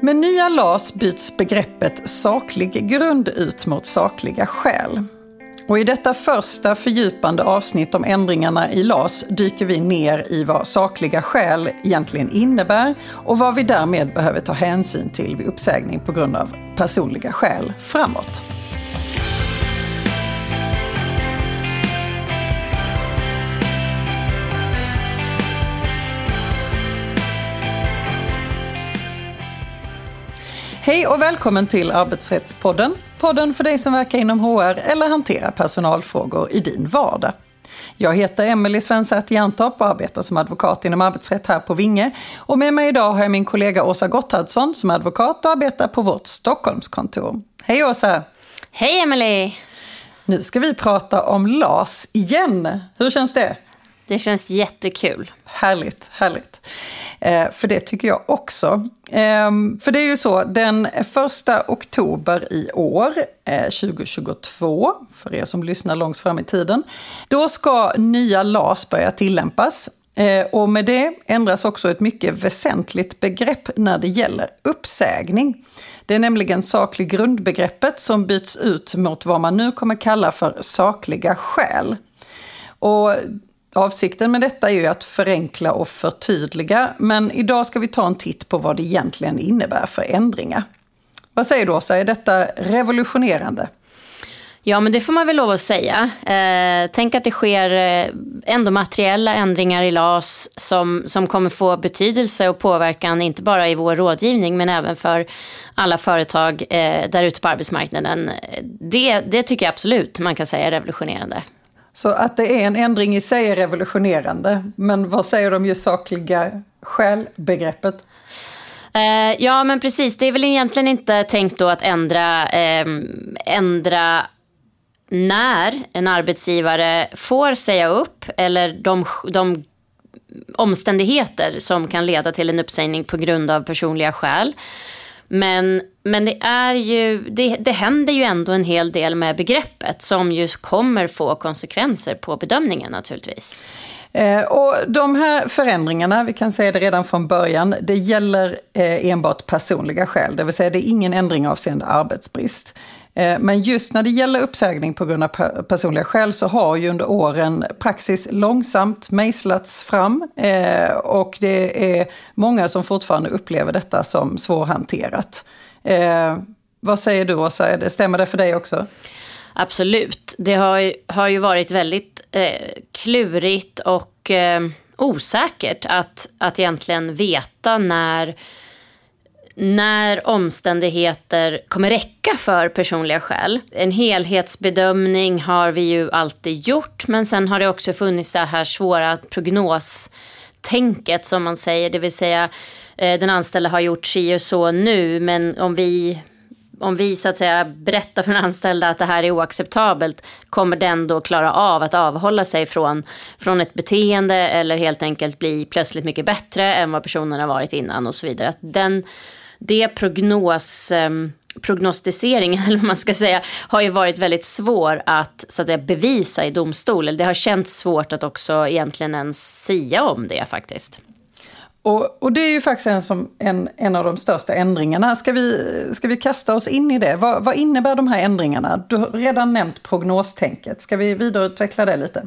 Med nya LAS byts begreppet saklig grund ut mot sakliga skäl. Och I detta första fördjupande avsnitt om ändringarna i LAS dyker vi ner i vad sakliga skäl egentligen innebär och vad vi därmed behöver ta hänsyn till vid uppsägning på grund av personliga skäl framåt. Hej och välkommen till Arbetsrättspodden. Podden för dig som verkar inom HR eller hanterar personalfrågor i din vardag. Jag heter Emelie Svensäter Jerntorp och arbetar som advokat inom arbetsrätt här på Vinge. Och med mig idag har jag min kollega Åsa Gotthardsson som är advokat och arbetar på vårt Stockholmskontor. Hej Åsa! Hej Emelie! Nu ska vi prata om LAS igen. Hur känns det? Det känns jättekul. Härligt, härligt. Eh, för det tycker jag också. Eh, för det är ju så, den första oktober i år, eh, 2022, för er som lyssnar långt fram i tiden, då ska nya LAS börja tillämpas. Eh, och med det ändras också ett mycket väsentligt begrepp när det gäller uppsägning. Det är nämligen saklig grundbegreppet som byts ut mot vad man nu kommer kalla för sakliga skäl. Och Avsikten med detta är ju att förenkla och förtydliga, men idag ska vi ta en titt på vad det egentligen innebär för ändringar. Vad säger du Åsa, är detta revolutionerande? Ja, men det får man väl lov att säga. Eh, tänk att det sker eh, ändå materiella ändringar i LAS som, som kommer få betydelse och påverkan, inte bara i vår rådgivning, men även för alla företag eh, där ute på arbetsmarknaden. Eh, det, det tycker jag absolut man kan säga är revolutionerande. Så att det är en ändring i sig är revolutionerande. Men vad säger de om just sakliga skäl-begreppet? Eh, ja, men precis. Det är väl egentligen inte tänkt då att ändra, eh, ändra när en arbetsgivare får säga upp eller de, de omständigheter som kan leda till en uppsägning på grund av personliga skäl. Men, men det, är ju, det, det händer ju ändå en hel del med begreppet som ju kommer få konsekvenser på bedömningen naturligtvis. Eh, och de här förändringarna, vi kan säga det redan från början, det gäller eh, enbart personliga skäl, det vill säga det är ingen ändring avseende arbetsbrist. Eh, men just när det gäller uppsägning på grund av personliga skäl så har ju under åren praxis långsamt mejslats fram eh, och det är många som fortfarande upplever detta som svårhanterat. Eh, vad säger du Åsa, stämmer det för dig också? Absolut. Det har, har ju varit väldigt eh, klurigt och eh, osäkert att, att egentligen veta när när omständigheter kommer räcka för personliga skäl. En helhetsbedömning har vi ju alltid gjort men sen har det också funnits det här svåra prognostänket som man säger, det vill säga eh, den anställda har gjort si och så nu men om vi om vi så att säga berättar för den anställda att det här är oacceptabelt, kommer den då klara av att avhålla sig från, från ett beteende eller helt enkelt bli plötsligt mycket bättre än vad personen har varit innan och så vidare. Att den det prognos eh, prognostiseringen, eller vad man ska säga, har ju varit väldigt svår att, så att säga, bevisa i domstol. Det har känts svårt att också egentligen ens sia om det faktiskt. Och, och, det är ju faktiskt en, som en, en av de största ändringarna. Ska vi, ska vi kasta oss in i det? Vad, vad innebär de här ändringarna? Du har redan nämnt prognostänket. Ska vi vidareutveckla det lite?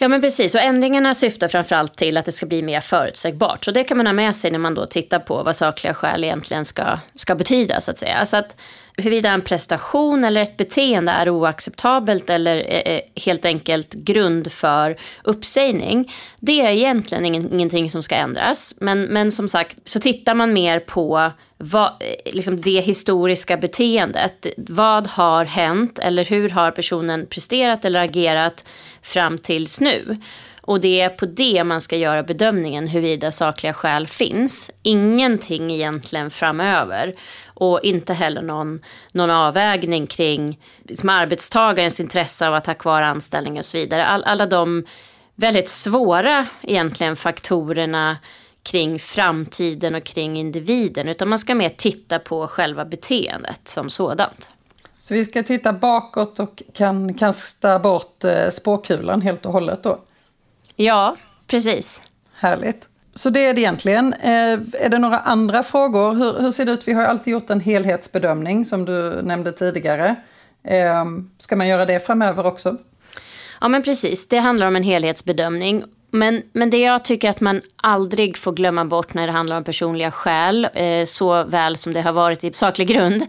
Ja men precis, och ändringarna syftar framförallt till att det ska bli mer förutsägbart. Så det kan man ha med sig när man då tittar på vad sakliga skäl egentligen ska, ska betyda så att säga. Alltså att huruvida en prestation eller ett beteende är oacceptabelt eller eh, eh, helt enkelt grund för uppsägning. Det är egentligen ingenting som ska ändras. Men, men som sagt så tittar man mer på vad, eh, liksom det historiska beteendet. Vad har hänt eller hur har personen presterat eller agerat fram tills nu. Och det är på det man ska göra bedömningen huruvida sakliga skäl finns. Ingenting egentligen framöver. Och inte heller någon, någon avvägning kring liksom arbetstagarens intresse av att ha kvar anställning och så vidare. All, alla de väldigt svåra egentligen faktorerna kring framtiden och kring individen. Utan man ska mer titta på själva beteendet som sådant. Så vi ska titta bakåt och kan kasta bort eh, spåkulan helt och hållet då? Ja, precis. Härligt. så det är det egentligen. Eh, är det några andra frågor? Hur, hur, ser det ut? Vi har alltid gjort en helhetsbedömning som du nämnde tidigare. Eh, ska man göra det framöver också? Ja men precis, det handlar om en helhetsbedömning. Men, men det jag tycker att man aldrig får glömma bort när det handlar om personliga skäl, eh, så väl som det har varit i saklig grund,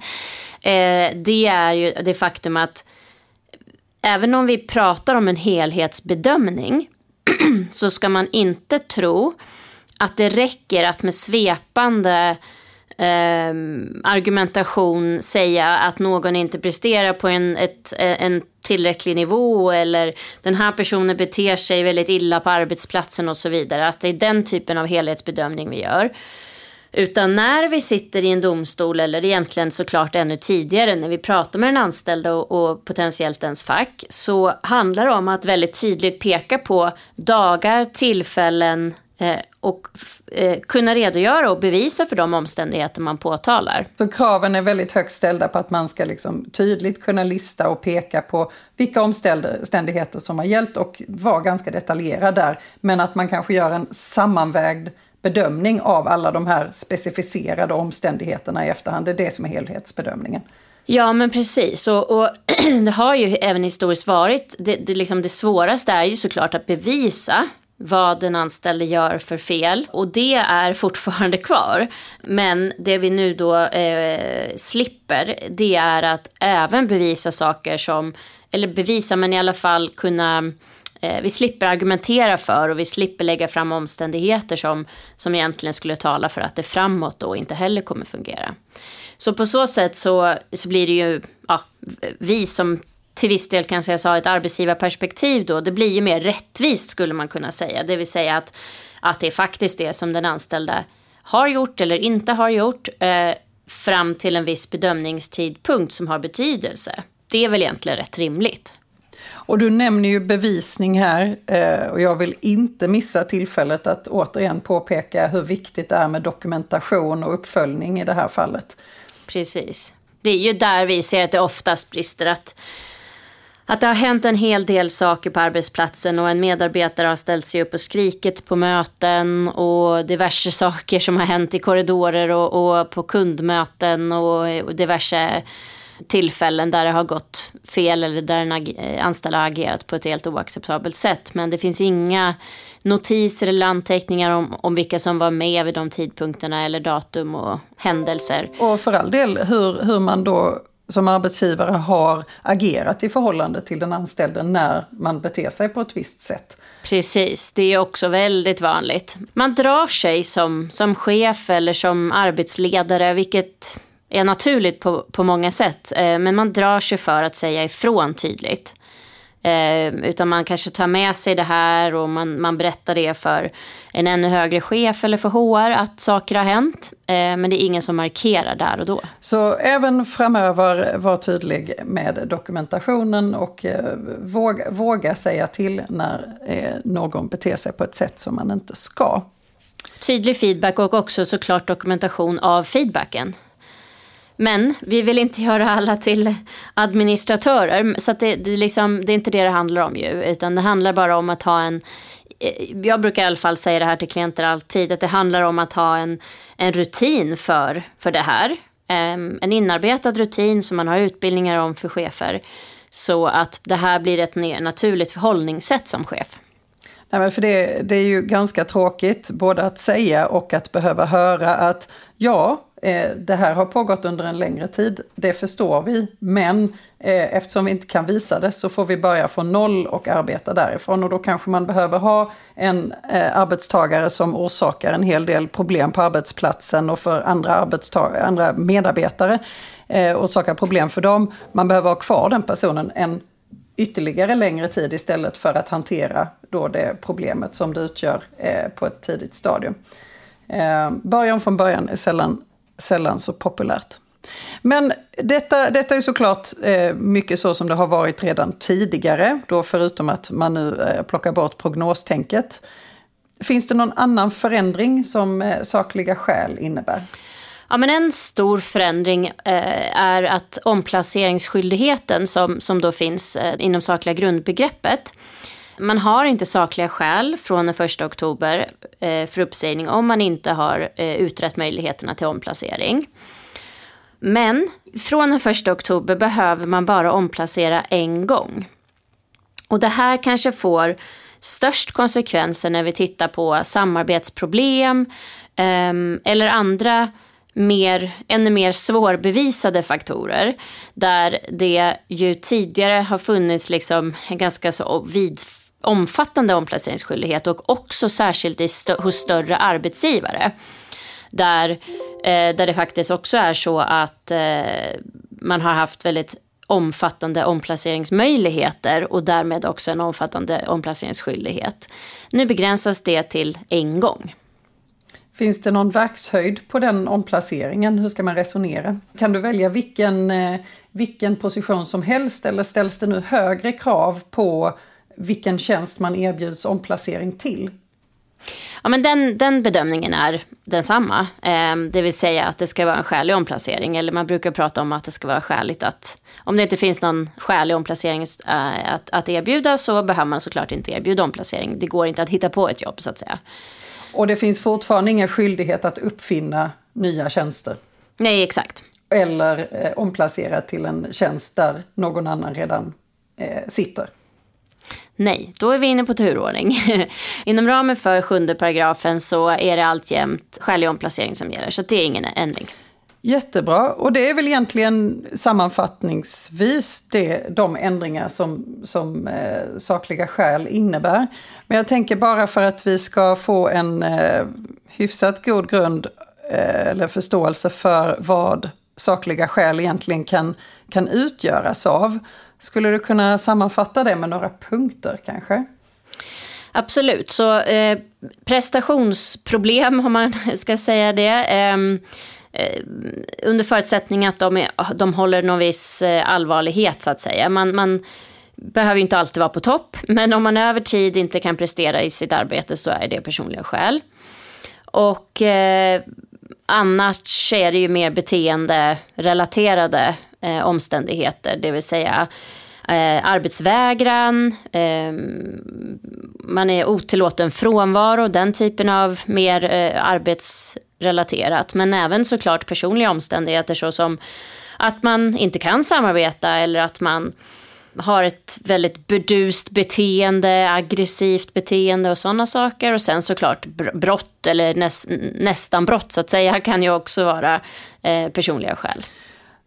eh, det är ju det faktum att även om vi pratar om en helhetsbedömning så ska man inte tro att det räcker att med svepande eh, argumentation säga att någon inte presterar på en, ett, en tillräcklig nivå eller den här personen beter sig väldigt illa på arbetsplatsen och så vidare. Att det är den typen av helhetsbedömning vi gör. Utan när vi sitter i en domstol, eller egentligen såklart ännu tidigare, när vi pratar med den anställda och, och potentiellt ens fack, så handlar det om att väldigt tydligt peka på dagar, tillfällen och eh, kunna redogöra och bevisa för de omständigheter man påtalar. Så kraven är väldigt högt ställda på att man ska liksom tydligt kunna lista och peka på vilka omständigheter som har gällt och vara ganska detaljerad där. Men att man kanske gör en sammanvägd bedömning av alla de här specificerade omständigheterna i efterhand. Det är det som är helhetsbedömningen. Ja, men precis. Och, och det har ju även historiskt varit, det, det, liksom det svåraste är ju såklart att bevisa vad den anställde gör för fel. Och det är fortfarande kvar. Men det vi nu då eh, slipper, det är att även bevisa saker som, eller bevisa men i alla fall kunna eh, vi slipper argumentera för och vi slipper lägga fram omständigheter som, som egentligen skulle tala för att det framåt då inte heller kommer fungera. Så på så sätt så, så blir det ju ja, vi som till viss del kan sägas ha ett arbetsgivarperspektiv då. Det blir ju mer rättvist skulle man kunna säga. Det vill säga att, att det är faktiskt det som den anställda har gjort eller inte har gjort eh, fram till en viss bedömningstidpunkt som har betydelse. Det är väl egentligen rätt rimligt. Och du nämner ju bevisning här eh, och jag vill inte missa tillfället att återigen påpeka hur viktigt det är med dokumentation och uppföljning i det här fallet. Precis. Det är ju där vi ser att det oftast brister. Att, att det har hänt en hel del saker på arbetsplatsen och en medarbetare har ställt sig upp och skrikit på möten och diverse saker som har hänt i korridorer och, och på kundmöten och, och diverse tillfällen där det har gått fel eller där en eh, anställd har agerat på ett helt oacceptabelt sätt. Men det finns inga notiser eller anteckningar om, om vilka som var med vid de tidpunkterna eller datum och händelser. Och för all del hur, hur man då som arbetsgivare har agerat i förhållande till den anställde när man beter sig på ett visst sätt. Precis, det är också väldigt vanligt. Man drar sig som, som chef eller som arbetsledare, vilket är naturligt på, på många sätt. Eh, men man drar sig för att säga ifrån tydligt. Eh, utan man kanske tar med sig det här och man, man berättar det för en ännu högre chef eller för HR att saker har hänt. Eh, men det är ingen som markerar där och då. Så även framöver var tydlig med dokumentationen och eh, våga, våga säga till när eh, någon beter sig på ett sätt som man inte ska. Tydlig feedback och också såklart dokumentation av feedbacken. Men vi vill inte göra alla till administratörer. Så det, det, liksom, det är inte det det handlar om ju. Utan det handlar bara om att ha en eh, jag brukar i alla fall säga det här till klienter alltid, att det handlar om att ha en, en rutin för, för det här. Ehm, en inarbetad rutin som man har utbildningar om för chefer. Så att det här blir ett naturligt förhållningssätt som chef. Nej, men för det, det är ju ganska tråkigt både att säga och att behöva höra att ja, Eh, det här har pågått under en längre tid, det förstår vi, men eh, eftersom vi inte kan visa det så får vi börja från noll och arbeta därifrån. Och då kanske man behöver ha en eh, arbetstagare som orsakar en hel del problem på arbetsplatsen och för andra, andra medarbetare orsakar problem för dem. Man behöver ha kvar den personen en ytterligare längre tid istället för att hantera då det problemet som det utgör på ett tidigt stadium. Början från början är sällan sällan så populärt. Men detta, detta är såklart eh, mycket så som det har varit redan tidigare, då förutom att man nu eh, plockar bort prognostänket. Finns det någon annan förändring som eh, sakliga skäl innebär? Ja, men en stor förändring eh, är att omplaceringsskyldigheten som, som då finns eh, inom sakliga grundbegreppet man har inte sakliga skäl från den 1 oktober eh, för uppsägning om man inte har eh, utrett möjligheterna till omplacering. Men från den 1 oktober behöver man bara omplacera en gång. Och det här kanske får störst konsekvenser när vi tittar på samarbetsproblem eh, eller andra mer, ännu mer svårbevisade faktorer. Där det ju tidigare har funnits liksom en ganska så vid, omfattande omplaceringsskyldighet och också särskilt stö hos större arbetsgivare. Där, eh, där det faktiskt också är så att eh, man har haft väldigt omfattande omplaceringsmöjligheter och därmed också en omfattande omplaceringsskyldighet. Nu begränsas det till en gång. Finns det någon verkshöjd på den omplaceringen? Hur ska man resonera? Kan du välja vilken, eh, vilken position som helst eller ställs det nu högre krav på vilken tjänst man erbjuds omplacering till? Ja, men den, den bedömningen är densamma. Eh, det vill säga att det ska vara en skälig omplacering. Eller man brukar prata om att det ska vara skäligt att... Om det inte finns någon skälig omplacering eh, att, att erbjuda så behöver man såklart inte erbjuda omplacering. Det går inte att hitta på ett jobb så att säga. Och det finns fortfarande ingen skyldighet att uppfinna nya tjänster? Nej, exakt. Eller eh, omplacera till en tjänst där någon annan redan eh, sitter? Nej, då är vi inne på turordning. Inom ramen för sjunde paragrafen så är det alltjämt skälig omplacering som gäller, så det är ingen ändring. Jättebra, och det är väl egentligen sammanfattningsvis det, de ändringar som, som eh, sakliga skäl innebär. Men jag tänker bara för att vi ska få en eh, hyfsat god grund eh, eller förståelse för vad sakliga skäl egentligen kan, kan utgöras av. Skulle du kunna sammanfatta det med några punkter kanske? Absolut, så eh, prestationsproblem om man ska säga det. Ehm, eh, under förutsättning att de, är, de håller någon viss eh, allvarlighet så att säga. Man, man behöver ju inte alltid vara på topp, men om man över tid inte kan prestera i sitt arbete så är det personliga skäl. Och eh, annars är det ju mer beteenderelaterade eh, omständigheter, det vill säga eh, arbetsvägran, eh, man är otillåten frånvaro, den typen av mer eh, arbetsrelaterat. Men även såklart personliga omständigheter såsom att man inte kan samarbeta eller att man har ett väldigt burdust beteende, aggressivt beteende och sådana saker. Och sen såklart brott eller näs, nästan brott så att säga kan ju också vara eh, personliga skäl.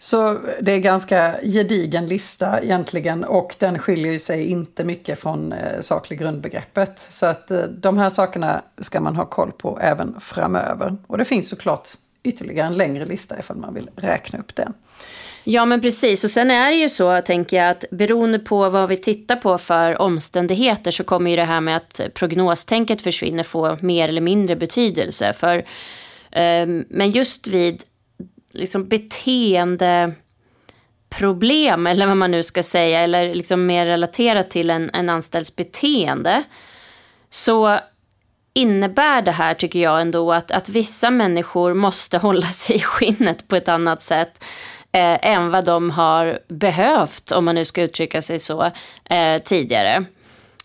Så det är ganska gedigen lista egentligen och den skiljer sig inte mycket från eh, saklig grundbegreppet. Så att eh, de här sakerna ska man ha koll på även framöver. Och det finns såklart ytterligare en längre lista ifall man vill räkna upp den. Ja men precis och sen är det ju så tänker jag att beroende på vad vi tittar på för omständigheter så kommer ju det här med att prognostänket försvinner få mer eller mindre betydelse. För, eh, men just vid liksom beteendeproblem, eller vad man nu ska säga, eller liksom mer relaterat till en, en anställds beteende, så innebär det här, tycker jag ändå, att, att vissa människor måste hålla sig i skinnet på ett annat sätt eh, än vad de har behövt, om man nu ska uttrycka sig så, eh, tidigare.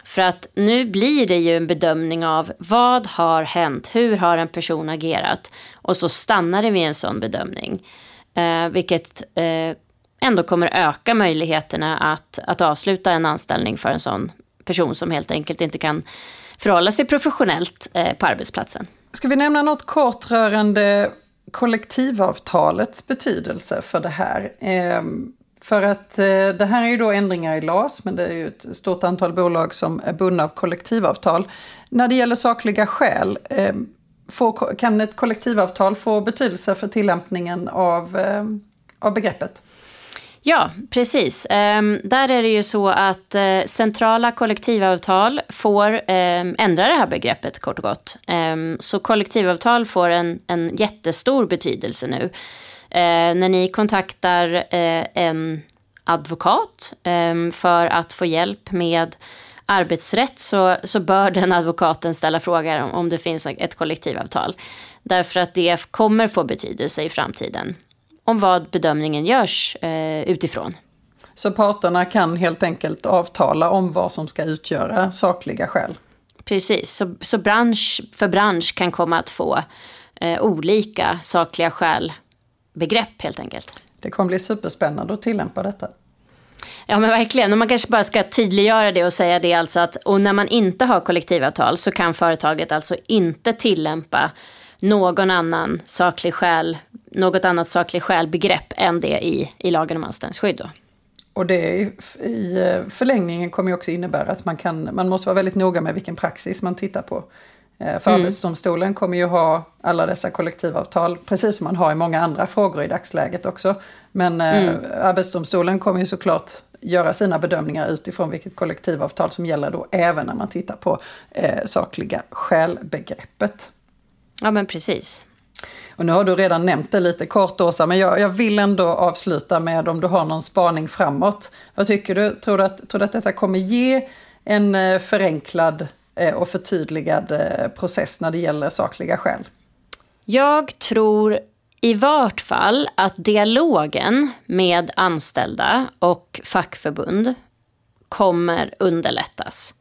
För att nu blir det ju en bedömning av vad har hänt, hur har en person agerat och så stannar det vid en sån bedömning. Eh, vilket eh, ändå kommer öka möjligheterna att, att avsluta en anställning för en sån person som helt enkelt inte kan förhålla sig professionellt eh, på arbetsplatsen. Ska vi nämna något kort rörande kollektivavtalets betydelse för det här? Ehm, för att eh, det här är ju då ändringar i LAS, men det är ju ett stort antal bolag som är bundna av kollektivavtal. När det gäller sakliga skäl, eh, får, kan ett kollektivavtal få betydelse för tillämpningen av, eh, av begreppet? Ja, precis. Ehm, där är det ju så att eh, centrala kollektivavtal får ehm, ändra det här begreppet kort och gott. Ehm, så kollektivavtal får en, en jättestor betydelse nu. Eh, när ni kontaktar eh, en advokat eh, för att få hjälp med arbetsrätt så, så bör den advokaten ställa frågan om, om det finns ett kollektivavtal. Därför att det kommer få betydelse i framtiden om vad bedömningen görs eh, utifrån. Så parterna kan helt enkelt avtala om vad som ska utgöra sakliga skäl. Precis, så, så bransch för bransch kan komma att få eh, olika sakliga skäl-begrepp helt enkelt. Det kommer bli superspännande att tillämpa detta. Ja men verkligen, och man kanske bara ska tydliggöra det och säga det alltså att och när man inte har kollektivavtal så kan företaget alltså inte tillämpa någon annan saklig skäl, något annat saklig skäl-begrepp än det i, i lagen om anställningsskydd. Då. Och det i, i eh, förlängningen kommer ju också innebära att man, kan, man måste vara väldigt noga med vilken praxis man tittar på. Eh, för mm. Arbetsdomstolen kommer ju ha alla dessa kollektivavtal, precis som man har i många andra frågor i dagsläget också. Men eh, mm. Arbetsdomstolen kommer ju såklart göra sina bedömningar utifrån vilket kollektivavtal som gäller då, även när man tittar på eh, sakliga skälbegreppet. Ja men precis. Och nu har du redan nämnt det lite kort Åsa, men jag, jag, vill ändå avsluta med om du har någon spaning framåt. Vad tycker du? Tror du att, tror du att detta kommer ge en eh, förenklad Eh, och förtydligad eh, process när det gäller sakliga skäl? Jag tror i vart fall att dialogen med anställda och fackförbund kommer underlättas.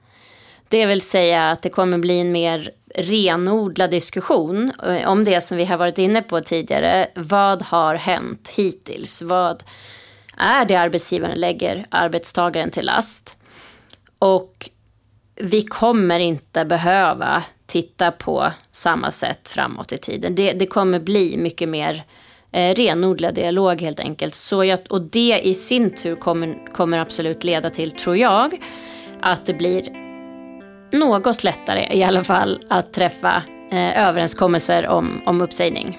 Det vill säga att det kommer bli en mer renodlad diskussion eh, om det som vi har varit inne på tidigare. Vad har hänt hittills? Vad är det arbetsgivaren lägger arbetstagaren till last? Och vi kommer inte behöva titta på samma sätt framåt i tiden. Det, det kommer bli mycket mer eh, renodlad dialog helt enkelt. Så jag, och det i sin tur kommer, kommer absolut leda till, tror jag, att det blir något lättare i alla fall att träffa eh, överenskommelser om, om uppsägning.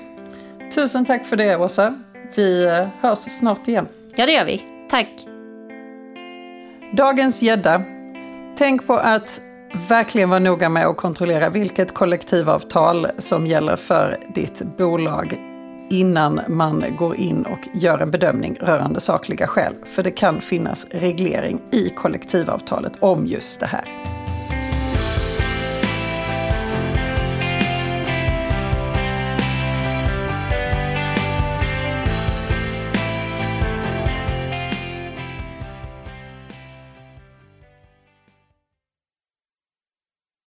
Tusen tack för det Åsa. Vi eh, hörs snart igen. Ja det gör vi. Tack. Dagens gädda. Tänk på att verkligen vara noga med att kontrollera vilket kollektivavtal som gäller för ditt bolag innan man går in och gör en bedömning rörande sakliga skäl. För det kan finnas reglering i kollektivavtalet om just det här.